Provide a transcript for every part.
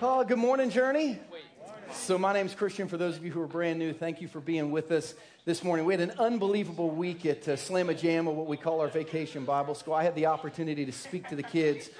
Oh, good morning, Journey. So, my name is Christian. For those of you who are brand new, thank you for being with us this morning. We had an unbelievable week at uh, Jamma, what we call our vacation Bible school. I had the opportunity to speak to the kids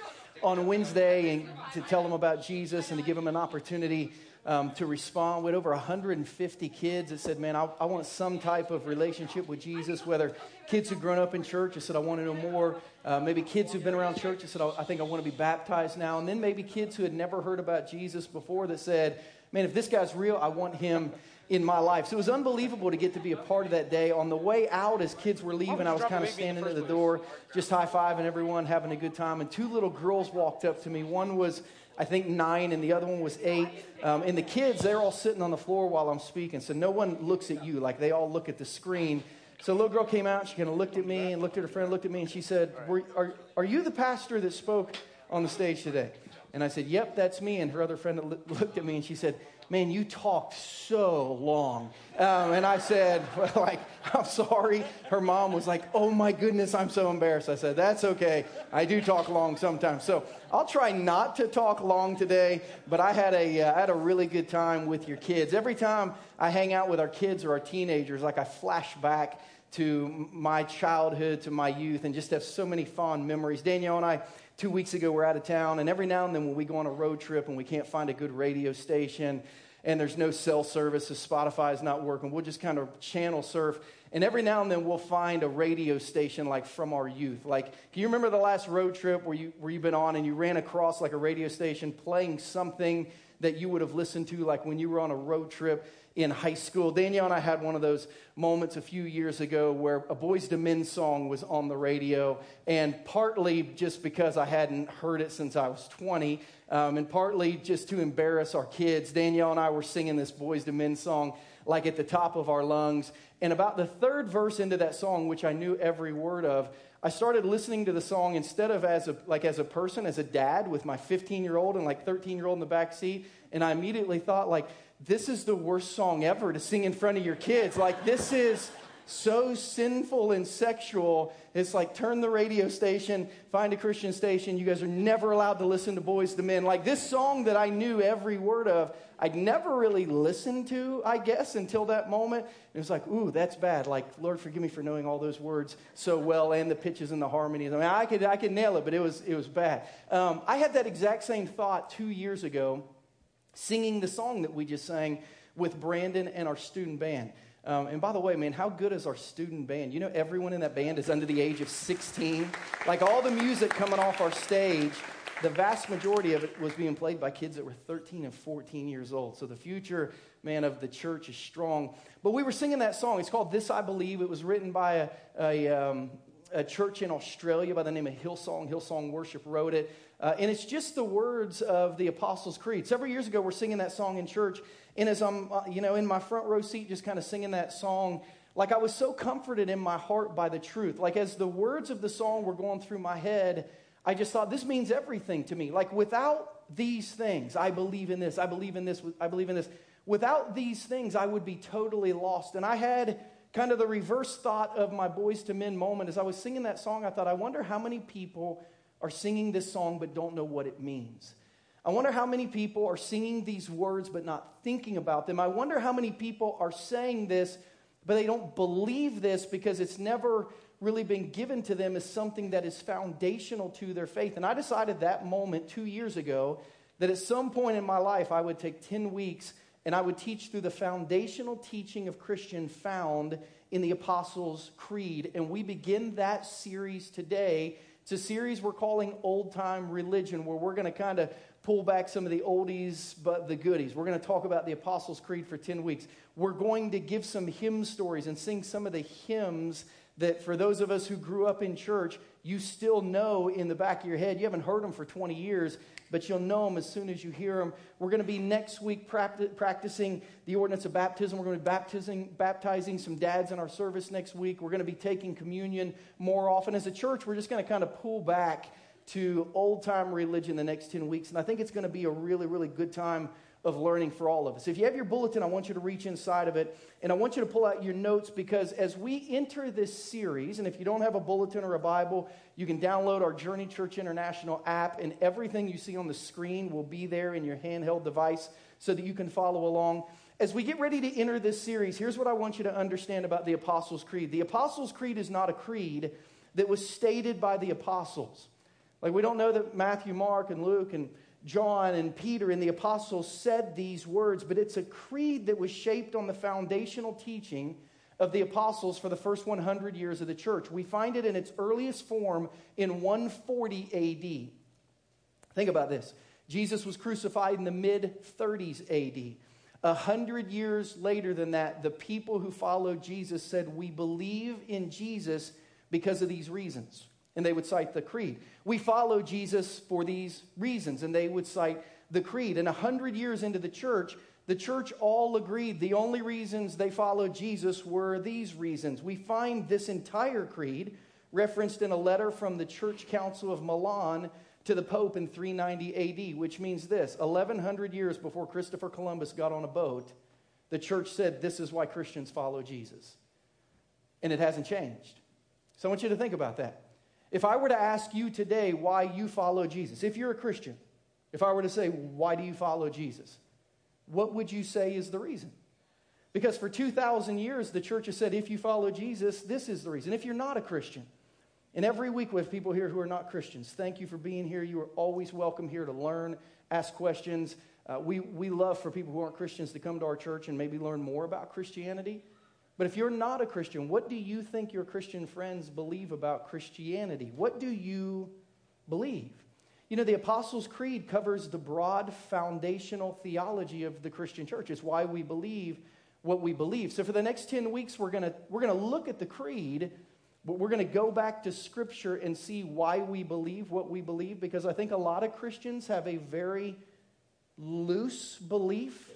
on Wednesday and to tell them about Jesus and to give them an opportunity um, to respond. with over 150 kids that said, Man, I, I, want some type of relationship with Jesus, whether kids who've grown up in church that said, I want to know more. Uh, maybe kids who've been around church that said, I think I want to be baptized now. And then maybe kids who had never heard about Jesus before that said, Man, if this guy's real, I want him in my life. So it was unbelievable to get to be a part of that day. On the way out, as kids were leaving, I was kind of standing at the door, just high fiving everyone, having a good time. And two little girls walked up to me. One was I think nine, and the other one was eight. Um, and the kids, they're all sitting on the floor while I'm speaking, so no one looks at you. Like they all look at the screen. So a little girl came out, she kind of looked at me and looked at her friend, looked at me, and she said, are, are you the pastor that spoke on the stage today? And I said, Yep, that's me. And her other friend looked at me and she said, man, you talked so long. Um, and I said, like, I'm sorry. Her mom was like, oh my goodness, I'm so embarrassed. I said, that's okay. I do talk long sometimes. So I'll try not to talk long today, but I had a, uh, I had a really good time with your kids. Every time I hang out with our kids or our teenagers, like I flash back to my childhood, to my youth, and just have so many fond memories. Danielle and I, two weeks ago, we're out of town, and every now and then when we go on a road trip and we can't find a good radio station, and there's no cell service, so Spotify is not working. We'll just kind of channel surf. And every now and then we'll find a radio station like from our youth. Like, can you remember the last road trip where, you, where you've been on and you ran across like a radio station playing something that you would have listened to like when you were on a road trip in high school. Danielle and I had one of those moments a few years ago where a Boyz II Men song was on the radio, and partly just because I hadn't heard it since I was 20, um, and partly just to embarrass our kids, Danielle and I were singing this Boyz II Men song like at the top of our lungs. And about the third verse into that song, which I knew every word of, I started listening to the song instead of as a like as a person, as a dad with my 15 year old and like 13 year old in the back seat, and I immediately thought like this is the worst song ever to sing in front of your kids. Like, this is so sinful and sexual. It's like turn the radio station, find a Christian station. You guys are never allowed to listen to Boyz II Men. Like this song that I knew every word of, I'd never really listened to, I guess, until that moment. It was like, ooh, that's bad. Like, Lord, forgive me for knowing all those words so well and the pitches and the harmonies. I mean, I could, I could nail it, but it was, it was bad. Um, I had that exact same thought two years ago singing the song that we just sang with Brandon and our student band. Um, and by the way, man, how good is our student band? You know, everyone in that band is under the age of 16. Like all the music coming off our stage, the vast majority of it was being played by kids that were 13 and 14 years old. So the future, man, of the church is strong. But we were singing that song. It's called This I Believe. It was written by a, a, um, a church in Australia by the name of Hillsong. Hillsong Worship wrote it. Uh, and it's just the words of the Apostles' Creed. Several years ago, we're singing that song in church. And as I'm, uh, you know, in my front row seat, just kind of singing that song, like I was so comforted in my heart by the truth. Like as the words of the song were going through my head, I just thought, this means everything to me. Like without these things, I believe in this, I believe in this, I believe in this. Without these things, I would be totally lost. And I had kind of the reverse thought of my Boyz II Men moment. As I was singing that song, I thought, I wonder how many people are singing this song but don't know what it means. I wonder how many people are singing these words but not thinking about them. I wonder how many people are saying this but they don't believe this because it's never really been given to them as something that is foundational to their faith. And I decided that moment two years ago that at some point in my life I would take 10 weeks and I would teach through the foundational teaching of Christian found in the Apostles' Creed. And we begin that series today it's a series we're calling Old Time Religion, where we're going to kind of pull back some of the oldies but the goodies. We're going to talk about the Apostles' Creed for 10 weeks. We're going to give some hymn stories and sing some of the hymns that, for those of us who grew up in church, you still know in the back of your head. You haven't heard them for 20 years, but you'll know them as soon as you hear them. We're going to be next week practicing the ordinance of baptism. We're going to be baptizing, baptizing some dads in our service next week. We're going to be taking communion more often. As a church, we're just going to kind of pull back to old time religion the next 10 weeks. And I think it's going to be a really, really good time of learning for all of us. If you have your bulletin, I want you to reach inside of it and I want you to pull out your notes because as we enter this series, and if you don't have a bulletin or a Bible, you can download our Journey Church International app, and everything you see on the screen will be there in your handheld device so that you can follow along. As we get ready to enter this series, here's what I want you to understand about the Apostles' Creed. The Apostles' Creed is not a creed that was stated by the apostles. Like, we don't know that Matthew, Mark, and Luke, and John and Peter and the apostles said these words, but it's a creed that was shaped on the foundational teaching of the apostles for the first 100 years of the church. We find it in its earliest form in 140 AD. Think about this Jesus was crucified in the mid 30s AD. A hundred years later than that, the people who followed Jesus said, We believe in Jesus because of these reasons and they would cite the creed. We follow Jesus for these reasons, and they would cite the creed. And a hundred years into the church, the church all agreed the only reasons they followed Jesus were these reasons. We find this entire creed referenced in a letter from the Church Council of Milan to the Pope in 390 AD, which means this 1100 years before Christopher Columbus got on a boat, the church said this is why Christians follow Jesus. And it hasn't changed. So I want you to think about that. If I were to ask you today why you follow Jesus, if you're a Christian, if I were to say, why do you follow Jesus? What would you say is the reason? Because for 2,000 years, the church has said, if you follow Jesus, this is the reason. If you're not a Christian, and every week we have people here who are not Christians, thank you for being here. You are always welcome here to learn, ask questions. Uh, we, we love for people who aren't Christians to come to our church and maybe learn more about Christianity. But if you're not a Christian, what do you think your Christian friends believe about Christianity? What do you believe? You know, the Apostles' Creed covers the broad foundational theology of the Christian church. It's why we believe what we believe. So for the next 10 weeks, we're going we're to look at the creed, but we're going to go back to Scripture and see why we believe what we believe, because I think a lot of Christians have a very loose belief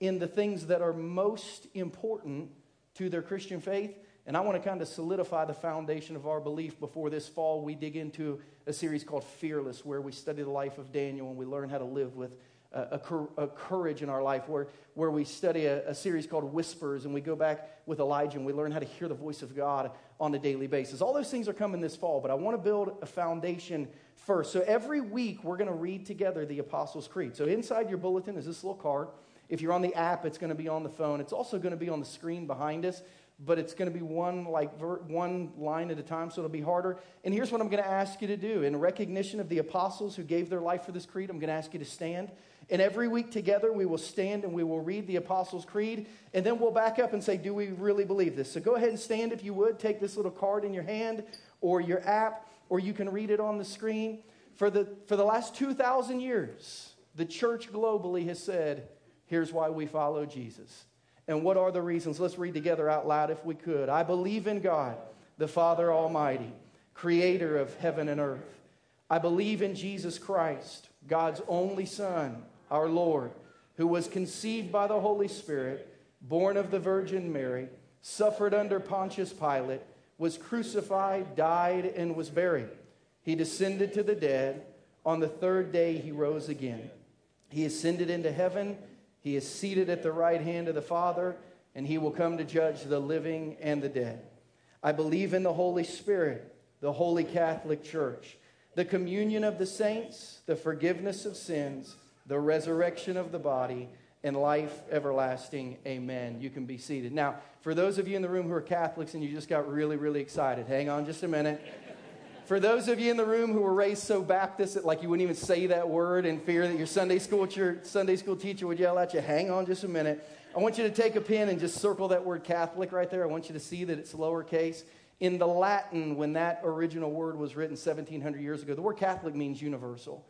in the things that are most important to their Christian faith. And I want to kind of solidify the foundation of our belief before this fall. We dig into a series called Fearless, where we study the life of Daniel and we learn how to live with a, a, courage in our life, where, where we study a, a, series called Whispers and we go back with Elijah and we learn how to hear the voice of God on a daily basis. All those things are coming this fall, but I want to build a foundation first. So every week we're going to read together the Apostles' Creed. So inside your bulletin is this little card. If you're on the app, it's going to be on the phone. It's also going to be on the screen behind us, but it's going to be one like ver- one line at a time, so it'll be harder. And here's what I'm going to ask you to do in recognition of the apostles who gave their life for this creed. I'm going to ask you to stand. And every week together, we will stand and we will read the Apostles' Creed. And then we'll back up and say, Do we really believe this? So go ahead and stand if you would. Take this little card in your hand or your app, or you can read it on the screen. For the, for the last 2,000 years, the church globally has said, Here's why we follow Jesus. And what are the reasons? Let's read together out loud if we could. I believe in God, the Father Almighty, creator of heaven and earth. I believe in Jesus Christ, God's only Son, our Lord, who was conceived by the Holy Spirit, born of the Virgin Mary, suffered under Pontius Pilate, was crucified, died, and was buried. He descended to the dead. On the third day, he rose again. He ascended into heaven he is seated at the right hand of the Father, and he will come to judge the living and the dead. I believe in the Holy Spirit, the Holy Catholic Church, the communion of the saints, the forgiveness of sins, the resurrection of the body, and life everlasting. Amen. You can be seated. Now, for those of you in the room who are Catholics and you just got really, really excited, hang on just a minute. For those of you in the room who were raised so Baptist that like you wouldn't even say that word in fear that your Sunday school your Sunday school teacher would yell at you, hang on just a minute. I want you to take a pen and just circle that word Catholic right there. I want you to see that it's lowercase. In the Latin, when that original word was written 1700 years ago, the word Catholic means universal.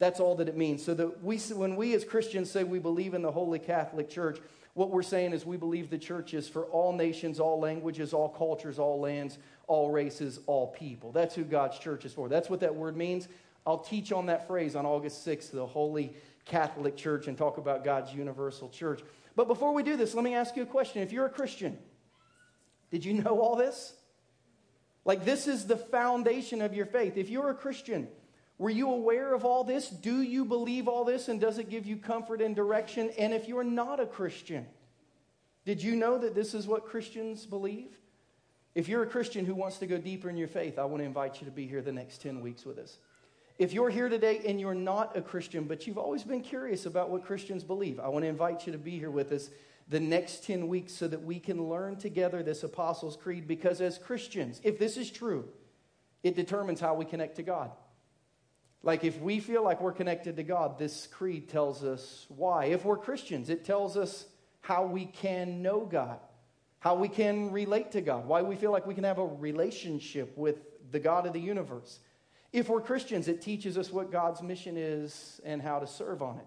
That's all that it means. So that we, when we as Christians say we believe in the Holy Catholic Church, what we're saying is we believe the church is for all nations, all languages, all cultures, all lands, all races, all people. That's who God's church is for. That's what that word means. I'll teach on that phrase on August 6th, the Holy Catholic Church, and talk about God's universal church. But before we do this, let me ask you a question. If you're a Christian, did you know all this? Like, this is the foundation of your faith. If you're a Christian, Were you aware of all this? Do you believe all this? And does it give you comfort and direction? And if you're not a Christian, did you know that this is what Christians believe? If you're a Christian who wants to go deeper in your faith, I want to invite you to be here the next 10 weeks with us. If you're here today and you're not a Christian, but you've always been curious about what Christians believe, I want to invite you to be here with us the next 10 weeks so that we can learn together this Apostles' Creed. Because as Christians, if this is true, it determines how we connect to God. Like if we feel like we're connected to God, this creed tells us why. If we're Christians, it tells us how we can know God, how we can relate to God, why we feel like we can have a relationship with the God of the universe. If we're Christians, it teaches us what God's mission is and how to serve on it.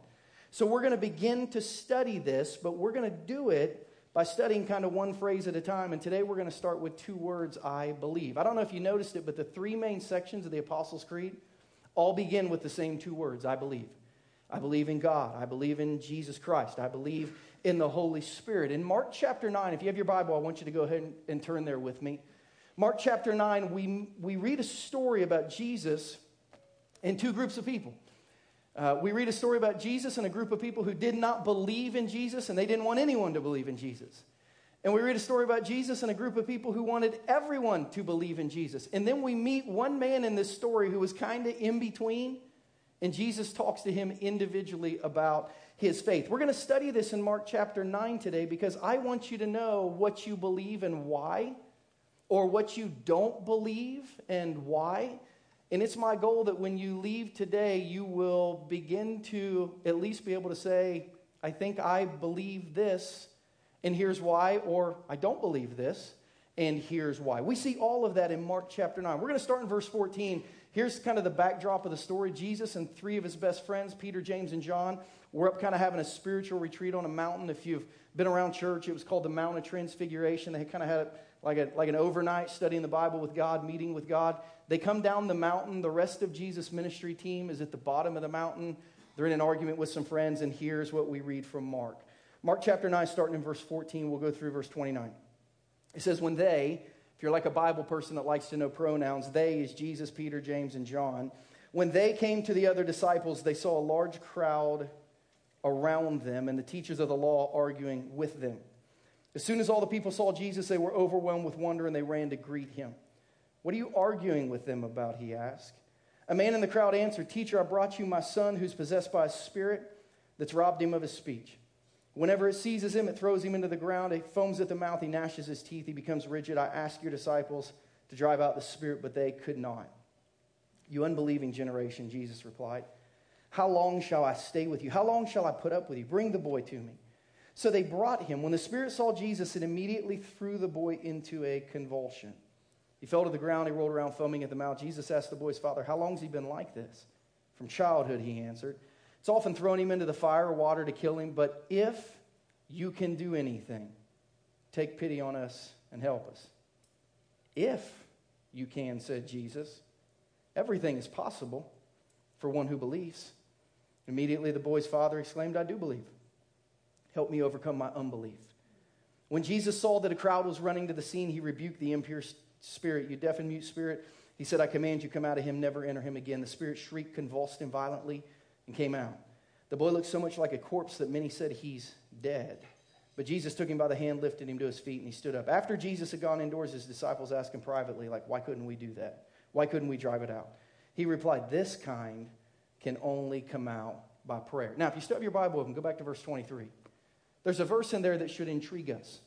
So we're going to begin to study this, but we're going to do it by studying kind of one phrase at a time. And today we're going to start with two words I believe. I don't know if you noticed it, but the three main sections of the Apostles' Creed all begin with the same two words I believe. I believe in God. I believe in Jesus Christ. I believe in the Holy Spirit. In Mark chapter 9, if you have your Bible, I want you to go ahead and, and turn there with me. Mark chapter 9, we, we read a story about Jesus and two groups of people. Uh, we read a story about Jesus and a group of people who did not believe in Jesus and they didn't want anyone to believe in Jesus. And we read a story about Jesus and a group of people who wanted everyone to believe in Jesus. And then we meet one man in this story who was kind of in between, and Jesus talks to him individually about his faith. We're going to study this in Mark chapter 9 today because I want you to know what you believe and why or what you don't believe and why. And it's my goal that when you leave today, you will begin to at least be able to say, I think I believe this, and here's why, or I don't believe this, and here's why. We see all of that in Mark chapter 9. We're going to start in verse 14. Here's kind of the backdrop of the story Jesus and three of his best friends, Peter, James, and John, were up kind of having a spiritual retreat on a mountain. If you've been around church, it was called the Mount of Transfiguration. They kind of had like, a, like an overnight studying the Bible with God, meeting with God. They come down the mountain. The rest of Jesus' ministry team is at the bottom of the mountain. They're in an argument with some friends, and here's what we read from Mark. Mark chapter 9, starting in verse 14, we'll go through verse 29. It says, When they, if you're like a Bible person that likes to know pronouns, they is Jesus, Peter, James, and John. When they came to the other disciples, they saw a large crowd around them and the teachers of the law arguing with them. As soon as all the people saw Jesus, they were overwhelmed with wonder and they ran to greet him. What are you arguing with them about? He asked. A man in the crowd answered, Teacher, I brought you my son who's possessed by a spirit that's robbed him of his speech. Whenever it seizes him, it throws him into the ground. It foams at the mouth. He gnashes his teeth. He becomes rigid. I asked your disciples to drive out the spirit, but they could not. You unbelieving generation, Jesus replied. How long shall I stay with you? How long shall I put up with you? Bring the boy to me. So they brought him. When the spirit saw Jesus, it immediately threw the boy into a convulsion. He fell to the ground. He rolled around, foaming at the mouth. Jesus asked the boy's father, How long has he been like this? From childhood, he answered. It's often thrown him into the fire or water to kill him, but if you can do anything, take pity on us and help us. If you can, said Jesus. Everything is possible for one who believes. Immediately the boy's father exclaimed, I do believe. Help me overcome my unbelief. When Jesus saw that a crowd was running to the scene, he rebuked the impure spirit. You deaf and mute spirit, he said, I command you, come out of him, never enter him again. The spirit shrieked, convulsed him violently and came out. The boy looked so much like a corpse that many said he's dead. But Jesus took him by the hand, lifted him to his feet, and he stood up. After Jesus had gone indoors, his disciples asked him privately, like, why couldn't we do that? Why couldn't we drive it out? He replied, This kind can only come out by prayer. Now, if you still have your Bible open, go back to verse 23. There's a verse in there that should intrigue us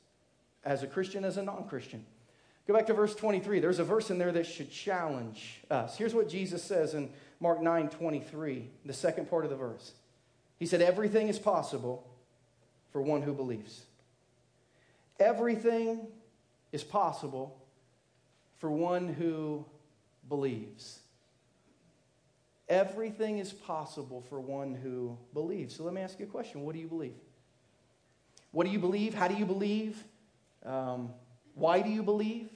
as a Christian, as a non Christian. Go back to verse 23. There's a verse in there that should challenge us. Here's what Jesus says in Mark 9 23, the second part of the verse. He said, Everything is possible for one who believes. Everything is possible for one who believes. Everything is possible for one who believes. So let me ask you a question What do you believe? What do you believe? How do you believe? Um, why do you believe?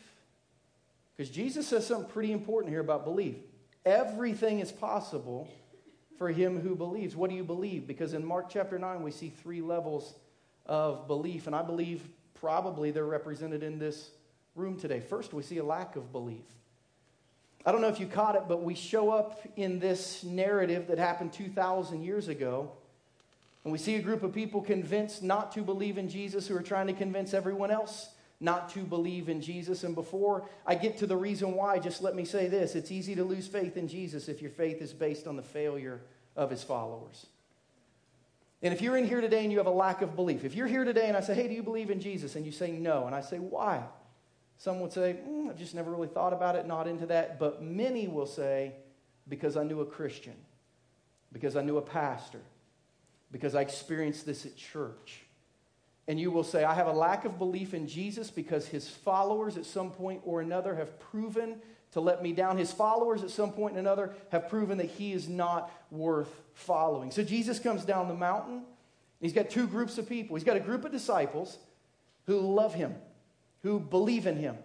Because Jesus says something pretty important here about belief. Everything is possible for him who believes. What do you believe? Because in Mark chapter 9, we see three levels of belief, and I believe probably they're represented in this room today. First, we see a lack of belief. I don't know if you caught it, but we show up in this narrative that happened 2,000 years ago. And we see a group of people convinced not to believe in Jesus who are trying to convince everyone else not to believe in Jesus. And before I get to the reason why, just let me say this it's easy to lose faith in Jesus if your faith is based on the failure of his followers. And if you're in here today and you have a lack of belief, if you're here today and I say, hey, do you believe in Jesus? And you say no, and I say, why? Some would say, mm, I've just never really thought about it, not into that. But many will say, because I knew a Christian, because I knew a pastor, because I experienced this at church. And you will say, I have a lack of belief in Jesus because his followers at some point or another have proven to let me down. His followers at some point or another have proven that he is not worth following. So Jesus comes down the mountain. He's got two groups of people. He's got a group of disciples who love him, who believe in him,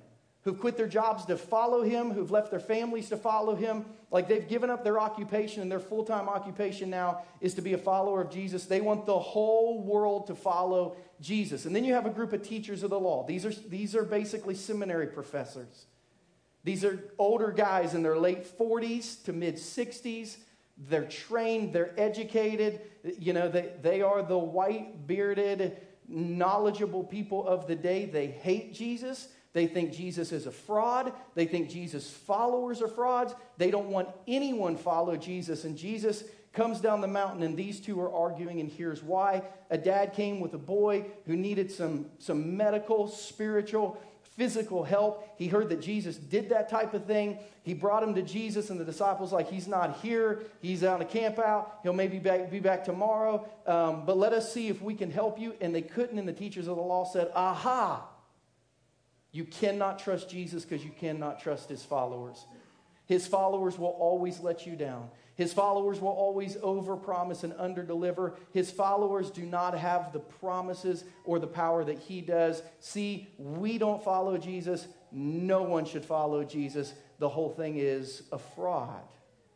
who've quit their jobs to follow him, who've left their families to follow him. Like they've given up their occupation, and their full time occupation now is to be a follower of Jesus. They want the whole world to follow Jesus. And then you have a group of teachers of the law. These are, these are basically seminary professors. These are older guys in their late 40s to mid 60s. They're trained, they're educated. You know, they, they are the white bearded, knowledgeable people of the day. They hate Jesus. They think Jesus is a fraud. They think Jesus' followers are frauds. They don't want anyone follow Jesus. And Jesus comes down the mountain, and these two are arguing, and here's why. A dad came with a boy who needed some, some medical, spiritual, physical help. He heard that Jesus did that type of thing. He brought him to Jesus, and the disciples like, he's not here. He's out a camp out. He'll maybe back, be back tomorrow. Um, but let us see if we can help you. And they couldn't, and the teachers of the law said, aha, you cannot trust Jesus because you cannot trust his followers. His followers will always let you down. His followers will always overpromise and underdeliver. His followers do not have the promises or the power that he does. See, we don't follow Jesus. No one should follow Jesus. The whole thing is a fraud.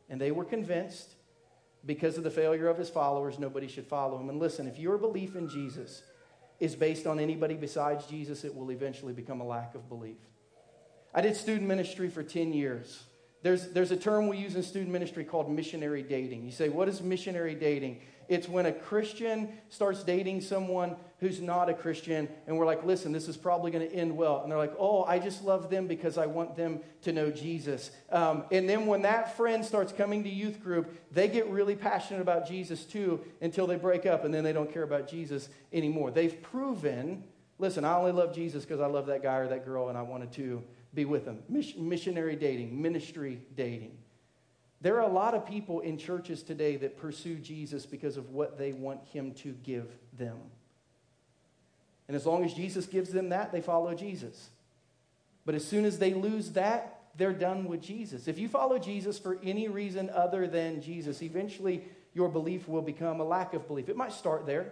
And they were convinced because of the failure of his followers, nobody should follow him. And listen, if your belief in Jesus is based on anybody besides Jesus, it will eventually become a lack of belief. I did student ministry for 10 years. There's, there's a term we use in student ministry called missionary dating. You say, what is missionary dating? It's when a Christian starts dating someone who's not a Christian, and we're like, listen, this is probably going to end well. And they're like, oh, I just love them because I want them to know Jesus. Um, and then when that friend starts coming to youth group, they get really passionate about Jesus too until they break up, and then they don't care about Jesus anymore. They've proven, listen, I only love Jesus because I love that guy or that girl, and I wanted to be with them. missionary dating, ministry dating. There are a lot of people in churches today that pursue Jesus because of what they want him to give them. And as long as Jesus gives them that, they follow Jesus. But as soon as they lose that, they're done with Jesus. If you follow Jesus for any reason other than Jesus, eventually your belief will become a lack of belief. It might start there.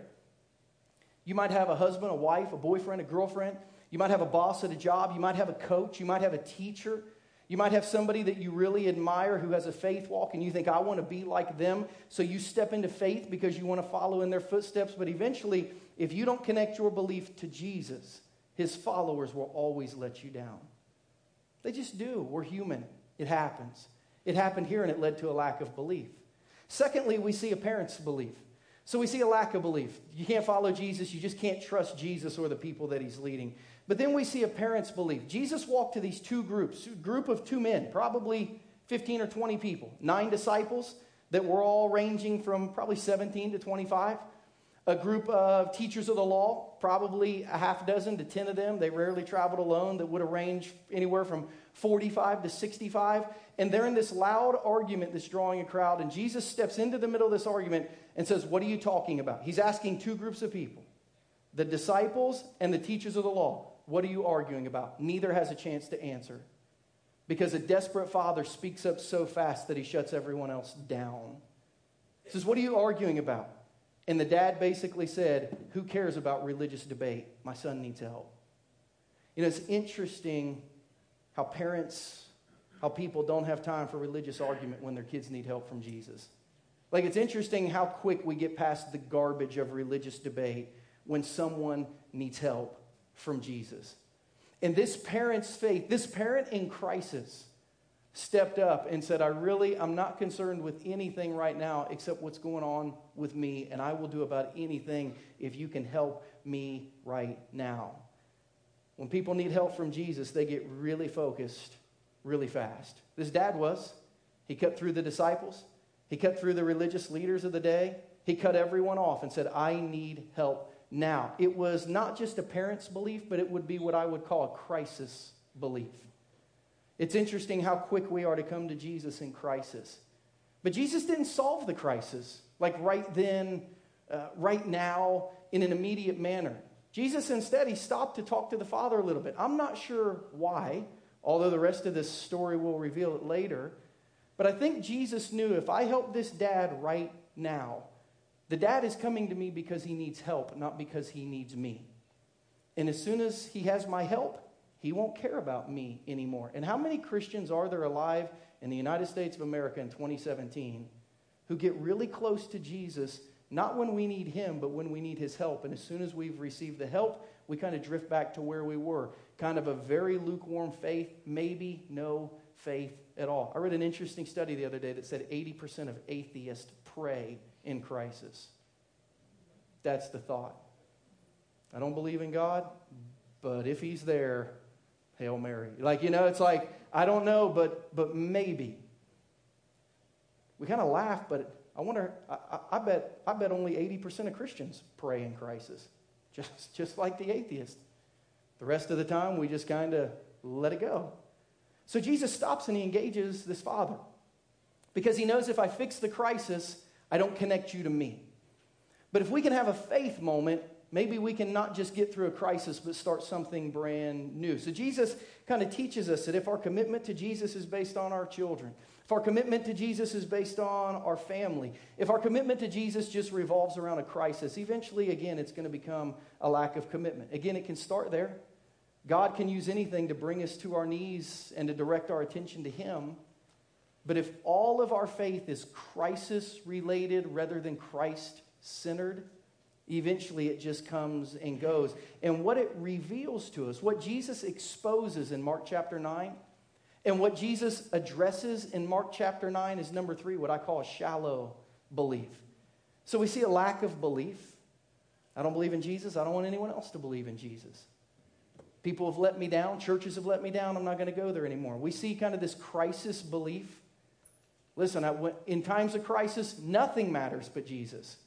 You might have a husband, a wife, a boyfriend, a girlfriend you might have a boss at a job. You might have a coach. You might have a teacher. You might have somebody that you really admire who has a faith walk and you think, I want to be like them. So you step into faith because you want to follow in their footsteps. But eventually, if you don't connect your belief to Jesus, his followers will always let you down. They just do. We're human. It happens. It happened here and it led to a lack of belief. Secondly, we see a parent's belief. So we see a lack of belief. You can't follow Jesus. You just can't trust Jesus or the people that he's leading. But then we see a parent's belief. Jesus walked to these two groups, a group of two men, probably 15 or 20 people, nine disciples that were all ranging from probably 17 to 25. A group of teachers of the law, probably a half dozen to 10 of them. They rarely traveled alone, that would range anywhere from 45 to 65. And they're in this loud argument that's drawing a crowd. And Jesus steps into the middle of this argument and says, What are you talking about? He's asking two groups of people the disciples and the teachers of the law. What are you arguing about? Neither has a chance to answer because a desperate father speaks up so fast that he shuts everyone else down. He says, What are you arguing about? And the dad basically said, Who cares about religious debate? My son needs help. You know, it's interesting how parents, how people don't have time for religious argument when their kids need help from Jesus. Like, it's interesting how quick we get past the garbage of religious debate when someone needs help from Jesus. And this parent's faith, this parent in crisis, stepped up and said, I really, I'm not concerned with anything right now except what's going on with me, and I will do about anything if you can help me right now. When people need help from Jesus, they get really focused really fast. This dad was. He cut through the disciples, he cut through the religious leaders of the day, he cut everyone off and said, I need help now. It was not just a parent's belief, but it would be what I would call a crisis belief. It's interesting how quick we are to come to Jesus in crisis. But Jesus didn't solve the crisis like right then, uh, right now, in an immediate manner. Jesus instead, he stopped to talk to the Father a little bit. I'm not sure why, although the rest of this story will reveal it later. But I think Jesus knew if I help this dad right now, the dad is coming to me because he needs help, not because he needs me. And as soon as he has my help, he won't care about me anymore. And how many Christians are there alive in the United States of America in 2017 who get really close to Jesus, not when we need him, but when we need his help? And as soon as we've received the help, we kind of drift back to where we were. Kind of a very lukewarm faith, maybe no faith at all. I read an interesting study the other day that said 80% of atheists pray in crisis. That's the thought. I don't believe in God, but if he's there, Hail Mary. Like, you know, it's like, I don't know, but, but maybe. We kind of laugh, but I wonder, I, I, bet, I bet only 80% of Christians pray in crisis, just, just like the atheist. The rest of the time, we just kind of let it go. So Jesus stops and he engages this father because he knows if I fix the crisis, I don't connect you to me. But if we can have a faith moment maybe we can not just get through a crisis, but start something brand new. So Jesus kind of teaches us that if our commitment to Jesus is based on our children, if our commitment to Jesus is based on our family, if our commitment to Jesus just revolves around a crisis, eventually, again, it's going to become a lack of commitment. Again, it can start there. God can use anything to bring us to our knees and to direct our attention to Him. But if all of our faith is crisis related rather than Christ centered, Eventually, it just comes and goes. And what it reveals to us, what Jesus exposes in Mark chapter 9, and what Jesus addresses in Mark chapter 9 is number three, what I call a shallow belief. So we see a lack of belief. I don't believe in Jesus. I don't want anyone else to believe in Jesus. People have let me down. Churches have let me down. I'm not going to go there anymore. We see kind of this crisis belief. Listen, I, in times of crisis, nothing matters but Jesus.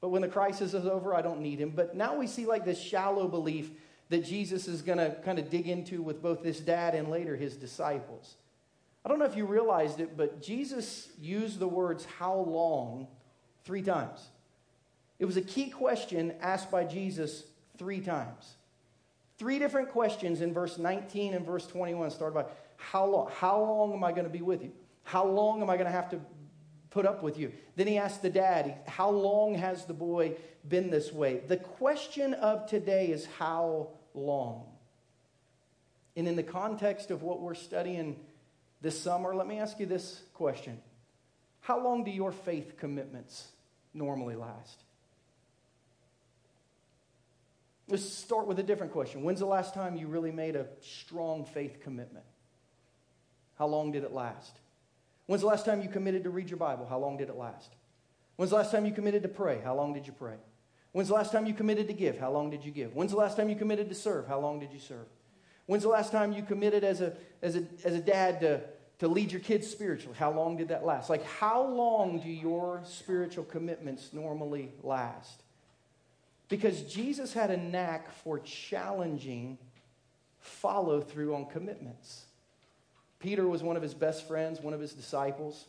But when the crisis is over, I don't need him. But now we see like this shallow belief that Jesus is going to kind of dig into with both this dad and later his disciples. I don't know if you realized it, but Jesus used the words how long three times. It was a key question asked by Jesus three times. Three different questions in verse 19 and verse 21 started by how long? How long am I going to be with you? How long am I going to have to put up with you. Then he asked the dad, How long has the boy been this way? The question of today is how long? And in the context of what we're studying this summer, let me ask you this question How long do your faith commitments normally last? Let's start with a different question. When's the last time you really made a strong faith commitment? How long did it last? When's the last time you committed to read your Bible? How long did it last? When's the last time you committed to pray? How long did you pray? When's the last time you committed to give? How long did you give? When's the last time you committed to serve? How long did you serve? When's the last time you committed as a, as a, as a dad to, to lead your kids spiritually? How long did that last? Like, how long do your spiritual commitments normally last? Because Jesus had a knack for challenging follow through on commitments. Peter was one of his best friends, one of his disciples.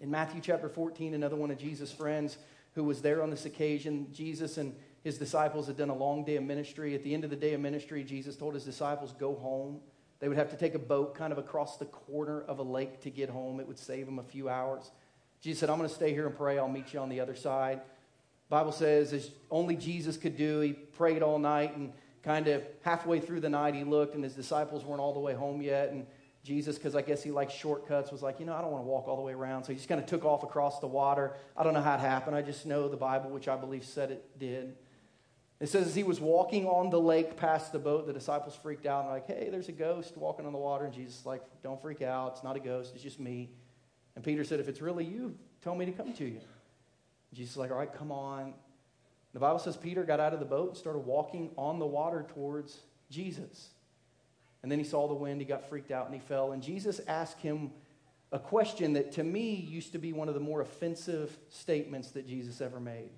In Matthew chapter 14, another one of Jesus' friends who was there on this occasion, Jesus and his disciples had done a long day of ministry. At the end of the day of ministry, Jesus told his disciples, Go home. They would have to take a boat kind of across the corner of a lake to get home. It would save them a few hours. Jesus said, I'm going to stay here and pray. I'll meet you on the other side. Bible says, as only Jesus could do, he prayed all night and kind of halfway through the night he looked and his disciples weren't all the way home yet. And Jesus, because I guess he likes shortcuts, was like, you know, I don't want to walk all the way around. So he just kind of took off across the water. I don't know how it happened. I just know the Bible, which I believe said it did. It says as he was walking on the lake past the boat, the disciples freaked out and like, hey, there's a ghost walking on the water. And Jesus like, don't freak out. It's not a ghost. It's just me. And Peter said, if it's really you, tell me to come to you. Jesus is like, all right, come on. The Bible says Peter got out of the boat and started walking on the water towards Jesus. And then he saw the wind, he got freaked out, and he fell. And Jesus asked him a question that to me used to be one of the more offensive statements that Jesus ever made.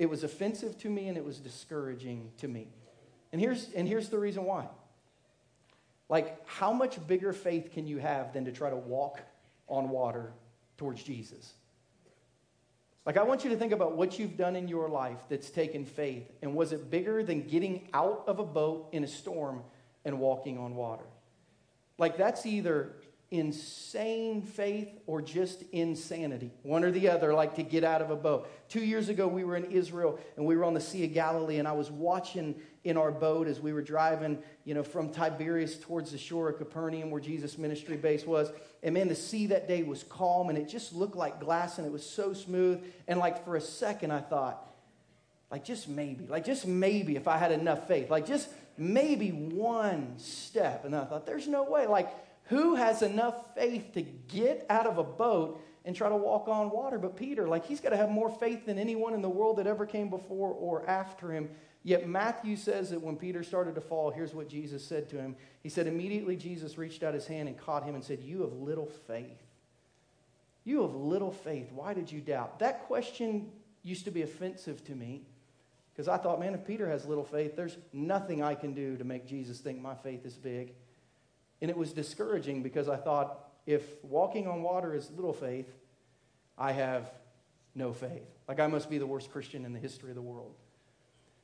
It was offensive to me and it was discouraging to me. And here's, and here's the reason why. Like, how much bigger faith can you have than to try to walk on water towards Jesus? Like, I want you to think about what you've done in your life that's taken faith. And was it bigger than getting out of a boat in a storm and walking on water? Like, that's either insane faith or just insanity. One or the other, like to get out of a boat. Two years ago, we were in Israel and we were on the Sea of Galilee, and I was watching in our boat as we were driving, you know, from Tiberias towards the shore of Capernaum, where Jesus' ministry base was. And man, the sea that day was calm and it just looked like glass and it was so smooth. And like for a second, I thought, like just maybe, like just maybe if I had enough faith, like just maybe one step. And I thought, there's no way. Like, who has enough faith to get out of a boat and try to walk on water? But Peter, like, he's got to have more faith than anyone in the world that ever came before or after him. Yet Matthew says that when Peter started to fall, here's what Jesus said to him. He said, Immediately Jesus reached out his hand and caught him and said, You have little faith. You have little faith. Why did you doubt? That question used to be offensive to me because I thought, man, if Peter has little faith, there's nothing I can do to make Jesus think my faith is big. And it was discouraging because I thought, if walking on water is little faith, I have no faith. Like I must be the worst Christian in the history of the world.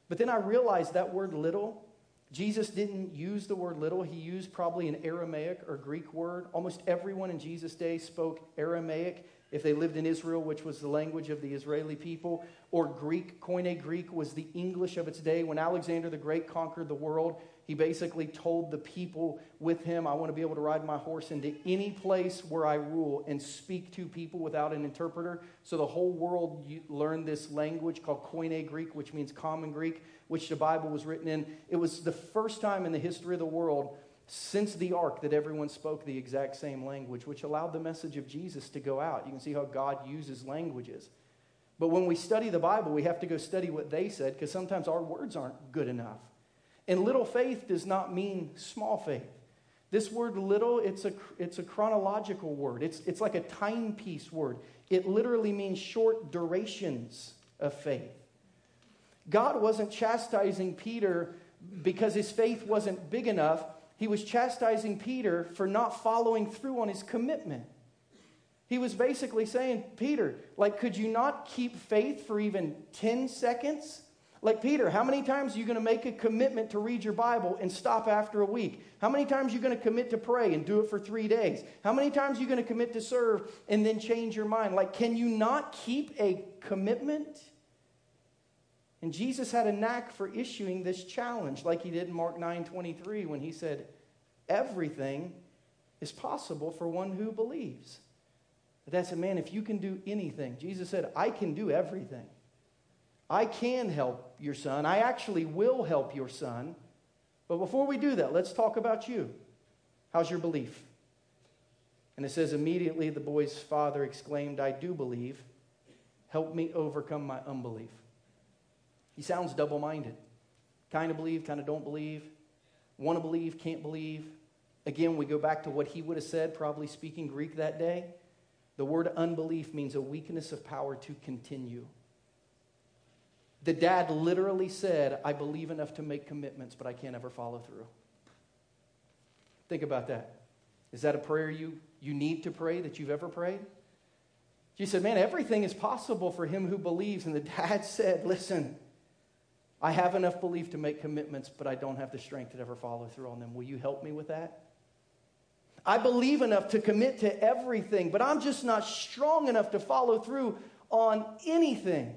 But then I realized that word little, Jesus didn't use the word little. He used probably an Aramaic or Greek word. Almost everyone in Jesus' day spoke Aramaic if they lived in Israel, which was the language of the Israeli people, or Greek. Koine Greek was the English of its day. When Alexander the Great conquered the world, he basically told the people with him, I want to be able to ride my horse into any place where I rule and speak to people without an interpreter. So the whole world learned this language called Koine Greek, which means common Greek, which the Bible was written in. It was the first time in the history of the world since the ark that everyone spoke the exact same language, which allowed the message of Jesus to go out. You can see how God uses languages. But when we study the Bible, we have to go study what they said because sometimes our words aren't good enough. And little faith does not mean small faith. This word little, it's a, it's a chronological word. It's, it's like a timepiece word. It literally means short durations of faith. God wasn't chastising Peter because his faith wasn't big enough. He was chastising Peter for not following through on his commitment. He was basically saying, Peter, like, could you not keep faith for even 10 seconds? Like Peter, how many times are you going to make a commitment to read your Bible and stop after a week? How many times are you going to commit to pray and do it for three days? How many times are you going to commit to serve and then change your mind? Like, can you not keep a commitment? And Jesus had a knack for issuing this challenge, like he did in Mark 9 23, when he said, Everything is possible for one who believes. But that said, man, if you can do anything, Jesus said, I can do everything. I can help your son. I actually will help your son. But before we do that, let's talk about you. How's your belief? And it says, immediately the boy's father exclaimed, I do believe. Help me overcome my unbelief. He sounds double minded. Kind of believe, kind of don't believe. Want to believe, can't believe. Again, we go back to what he would have said, probably speaking Greek that day. The word unbelief means a weakness of power to continue. The dad literally said, I believe enough to make commitments, but I can't ever follow through. Think about that. Is that a prayer you, you need to pray that you've ever prayed? She said, Man, everything is possible for him who believes. And the dad said, Listen, I have enough belief to make commitments, but I don't have the strength to ever follow through on them. Will you help me with that? I believe enough to commit to everything, but I'm just not strong enough to follow through on anything.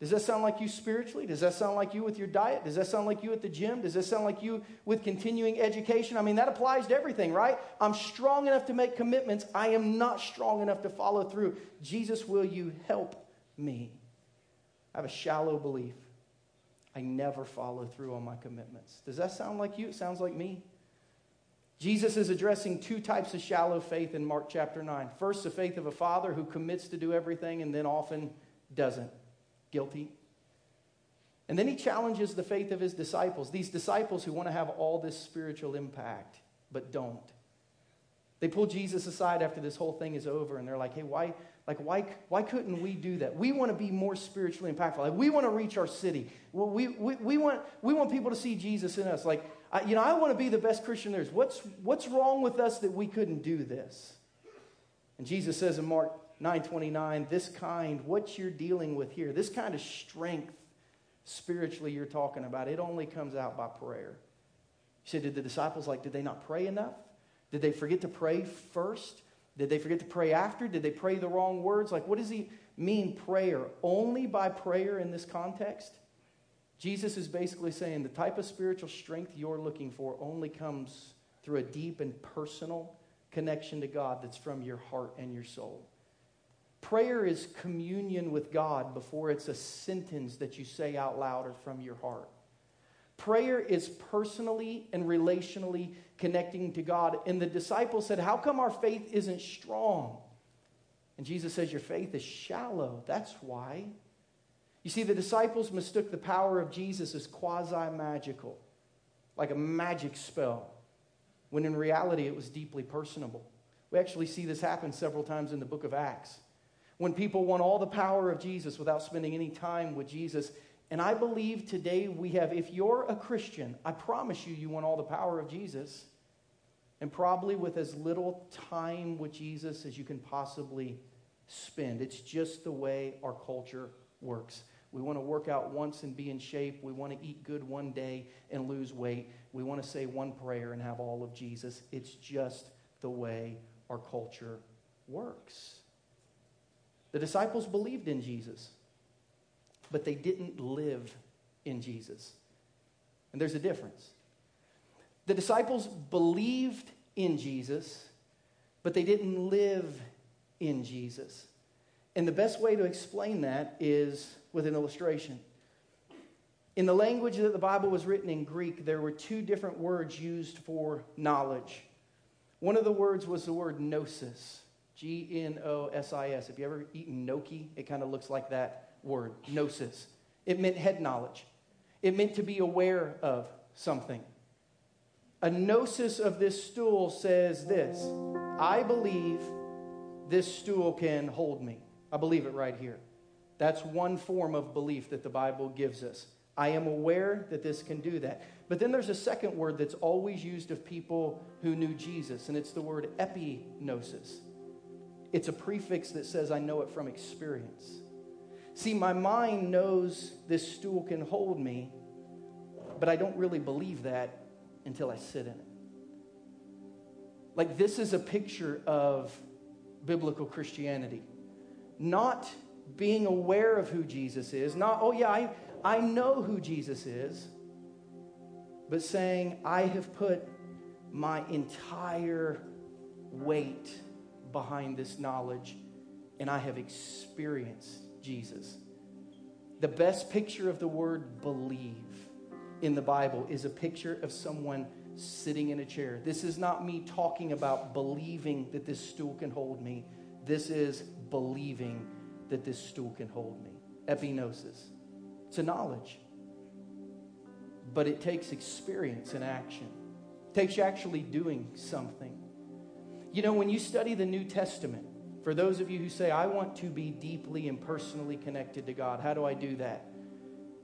Does that sound like you spiritually? Does that sound like you with your diet? Does that sound like you at the gym? Does that sound like you with continuing education? I mean, that applies to everything, right? I'm strong enough to make commitments. I am not strong enough to follow through. Jesus, will you help me? I have a shallow belief. I never follow through on my commitments. Does that sound like you? It sounds like me. Jesus is addressing two types of shallow faith in Mark chapter 9. First, the faith of a father who commits to do everything and then often doesn't. Guilty. And then he challenges the faith of his disciples, these disciples who want to have all this spiritual impact, but don't. They pull Jesus aside after this whole thing is over and they're like, hey, why, like, why, why couldn't we do that? We want to be more spiritually impactful. Like, we want to reach our city. We, we, we, want, we want people to see Jesus in us. Like, I, you know, I want to be the best Christian there is. What's, what's wrong with us that we couldn't do this? And Jesus says in Mark 9:29, this kind, what you're dealing with here, this kind of strength spiritually you're talking about, it only comes out by prayer. You said, did the disciples like, did they not pray enough? Did they forget to pray first? Did they forget to pray after? Did they pray the wrong words? Like, what does he mean, prayer? Only by prayer in this context? Jesus is basically saying the type of spiritual strength you're looking for only comes through a deep and personal connection to God that's from your heart and your soul. Prayer is communion with God before it's a sentence that you say out loud or from your heart. Prayer is personally and relationally connecting to God. And the disciples said, How come our faith isn't strong? And Jesus says, Your faith is shallow. That's why. You see, the disciples mistook the power of Jesus as quasi magical, like a magic spell, when in reality it was deeply personable. We actually see this happen several times in the book of Acts. When people want all the power of Jesus without spending any time with Jesus. And I believe today we have, if you're a Christian, I promise you, you want all the power of Jesus and probably with as little time with Jesus as you can possibly spend. It's just the way our culture works. We want to work out once and be in shape. We want to eat good one day and lose weight. We want to say one prayer and have all of Jesus. It's just the way our culture works. The disciples believed in Jesus, but they didn't live in Jesus. And there's a difference. The disciples believed in Jesus, but they didn't live in Jesus. And the best way to explain that is with an illustration. In the language that the Bible was written in Greek, there were two different words used for knowledge. One of the words was the word gnosis, G N O S I S. If you ever eaten gnocchi, it kind of looks like that word, gnosis. It meant head knowledge, it meant to be aware of something a gnosis of this stool says this I believe this stool can hold me. I believe it right here. That's one form of belief that the Bible gives us. I am aware that this can do that. But then there's a second word that's always used of people who knew Jesus, and it's the word epignosis. It's a prefix that says I know it from experience. See, my mind knows this stool can hold me, but I don't really believe that until I sit in it. Like, this is a picture of biblical Christianity. Not being aware of who Jesus is, not, oh, yeah, I, I know who Jesus is, but saying, I have put my entire weight behind this knowledge and I have experienced Jesus. The best picture of the word believe in the Bible is a picture of someone sitting in a chair. This is not me talking about believing that this stool can hold me. This is believing that this stool can hold me. Epignosis. It's a knowledge. But it takes experience and action. It takes you actually doing something. You know, when you study the New Testament, for those of you who say, I want to be deeply and personally connected to God, how do I do that?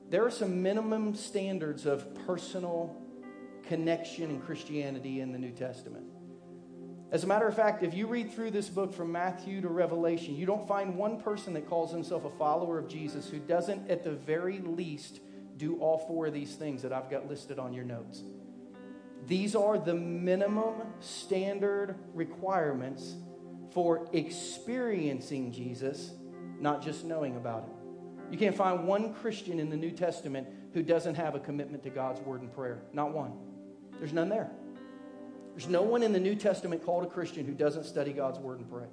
there are some minimum standards of personal connection in Christianity in the New Testament. As a matter of fact, if you read through this book from Matthew to Revelation, you don't find one person that calls himself a follower of Jesus who doesn't, at the very least, do all four of these things that I've got listed on your notes. These are the minimum standard requirements for experiencing Jesus, not just knowing about him. You can't find one Christian in the New Testament who doesn't have a commitment to God's word and prayer. Not one. There's none there. There's no one in the New Testament called a Christian who doesn't study God's word and pray.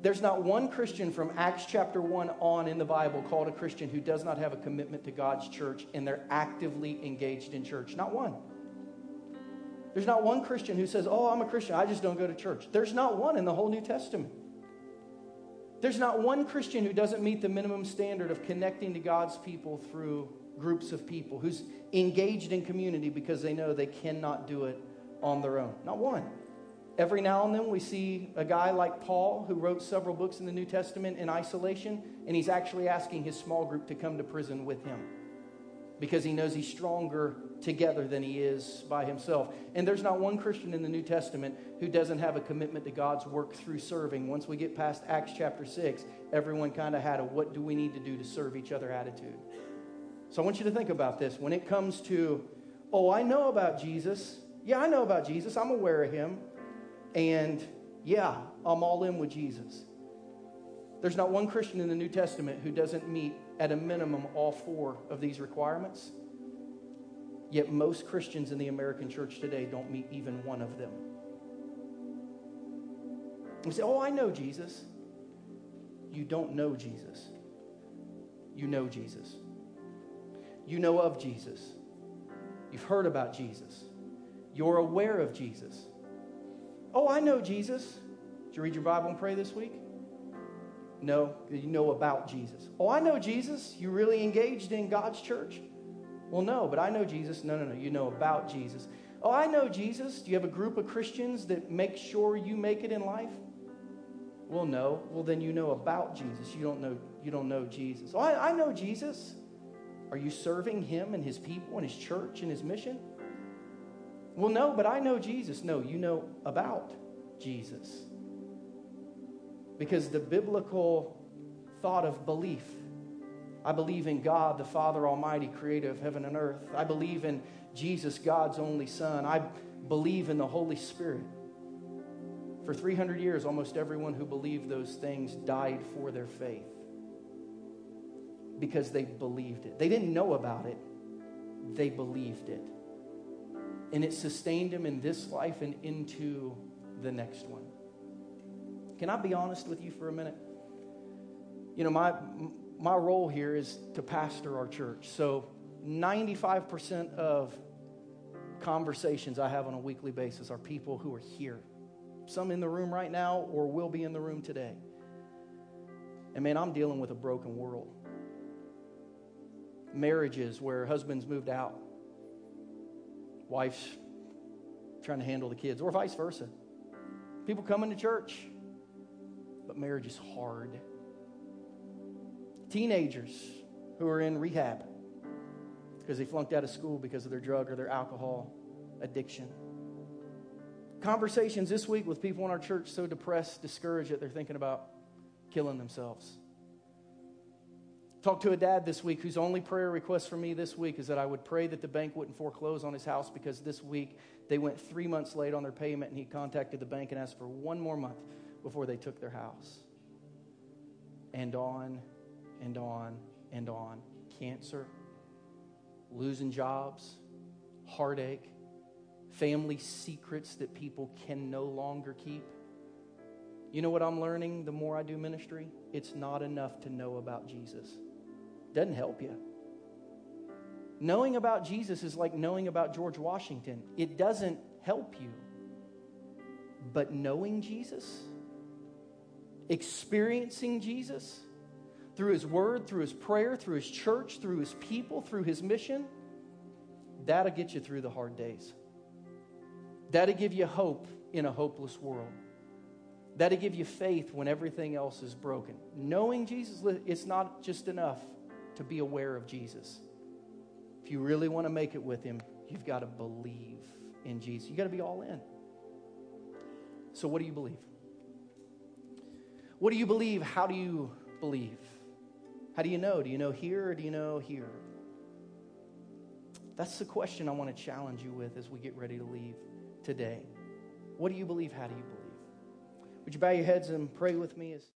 There's not one Christian from Acts chapter 1 on in the Bible called a Christian who does not have a commitment to God's church and they're actively engaged in church. Not one. There's not one Christian who says, Oh, I'm a Christian, I just don't go to church. There's not one in the whole New Testament. There's not one Christian who doesn't meet the minimum standard of connecting to God's people through groups of people, who's engaged in community because they know they cannot do it on their own. Not one. Every now and then we see a guy like Paul who wrote several books in the New Testament in isolation, and he's actually asking his small group to come to prison with him because he knows he's stronger together than he is by himself. And there's not one Christian in the New Testament who doesn't have a commitment to God's work through serving. Once we get past Acts chapter 6, everyone kind of had a what do we need to do to serve each other attitude. So I want you to think about this. When it comes to, oh, I know about Jesus. Yeah, I know about Jesus. I'm aware of him. And yeah, I'm all in with Jesus. There's not one Christian in the New Testament who doesn't meet, at a minimum, all four of these requirements. Yet most Christians in the American church today don't meet even one of them. We say, Oh, I know Jesus. You don't know Jesus. You know Jesus. You know of Jesus. You've heard about Jesus. You're aware of Jesus. Oh, I know Jesus. Did you read your Bible and pray this week? No, you know about Jesus. Oh, I know Jesus. You really engaged in God's church? Well, no, but I know Jesus. No, no, no. You know about Jesus. Oh, I know Jesus. Do you have a group of Christians that make sure you make it in life? Well, no. Well, then you know about Jesus. You don't know, you don't know Jesus. Oh, I, I know Jesus. Are you serving him and his people and his church and his mission? Well, no, but I know Jesus. No, you know about Jesus. Because the biblical thought of belief I believe in God, the Father Almighty, creator of heaven and earth. I believe in Jesus, God's only Son. I believe in the Holy Spirit. For 300 years, almost everyone who believed those things died for their faith because they believed it. They didn't know about it, they believed it. And it sustained them in this life and into the next one. Can I be honest with you for a minute? You know, my, my role here is to pastor our church. So 95% of conversations I have on a weekly basis are people who are here. Some in the room right now or will be in the room today. And man, I'm dealing with a broken world marriages where husbands moved out, wives trying to handle the kids, or vice versa. People coming to church, but marriage is hard. Teenagers who are in rehab because they flunked out of school because of their drug or their alcohol addiction. Conversations this week with people in our church so depressed, discouraged that they're thinking about killing themselves. Talked to a dad this week whose only prayer request for me this week is that I would pray that the bank wouldn't foreclose on his house because this week they went three months late on their payment and he contacted the bank and asked for one more month before they took their house. And on and on and on. Cancer, losing jobs, heartache, family secrets that people can no longer keep. You know what I'm learning the more I do ministry? It's not enough to know about Jesus doesn't help you. Knowing about Jesus is like knowing about George Washington, it doesn't help you. But knowing Jesus, experiencing Jesus through his word, through his prayer, through his church, through his people, through his mission, that'll get you through the hard days. That'll give you hope in a hopeless world. That'll give you faith when everything else is broken. Knowing Jesus, it's not just enough to be aware of Jesus. If you really want to make it with Him, you've got to believe in Jesus. You've got to be all in. So, what do you believe? What do you believe? How do you believe? How do you know? Do you know here or do you know here? That's the question I want to challenge you with as we get ready to leave today. What do you believe? How do you believe? Would you bow your heads and pray with me? As